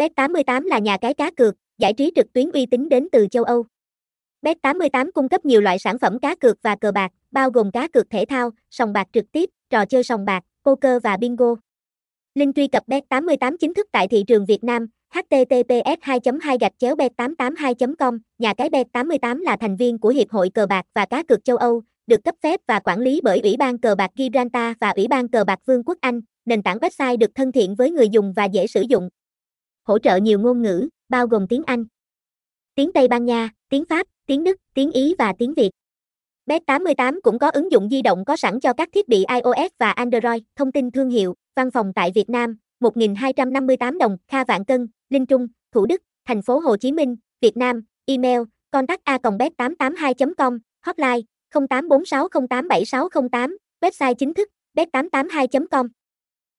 Bet88 là nhà cái cá cược, giải trí trực tuyến uy tín đến từ châu Âu. Bet88 cung cấp nhiều loại sản phẩm cá cược và cờ bạc, bao gồm cá cược thể thao, sòng bạc trực tiếp, trò chơi sòng bạc, poker và bingo. Link truy cập Bet88 chính thức tại thị trường Việt Nam, https 2 2 gạch chéo bet 882 com nhà cái Bet88 là thành viên của Hiệp hội Cờ bạc và Cá cược châu Âu, được cấp phép và quản lý bởi Ủy ban Cờ bạc Gibraltar và Ủy ban Cờ bạc Vương quốc Anh, nền tảng website được thân thiện với người dùng và dễ sử dụng. Hỗ trợ nhiều ngôn ngữ, bao gồm tiếng Anh, tiếng Tây Ban Nha, tiếng Pháp, tiếng Đức, tiếng Ý và tiếng Việt. Bet88 cũng có ứng dụng di động có sẵn cho các thiết bị iOS và Android. Thông tin thương hiệu, văn phòng tại Việt Nam, 1.258 đồng, Kha Vạn Cân, Linh Trung, Thủ Đức, thành phố Hồ Chí Minh, Việt Nam, email, contact a bet882.com, hotline 0846087608, website chính thức bet882.com.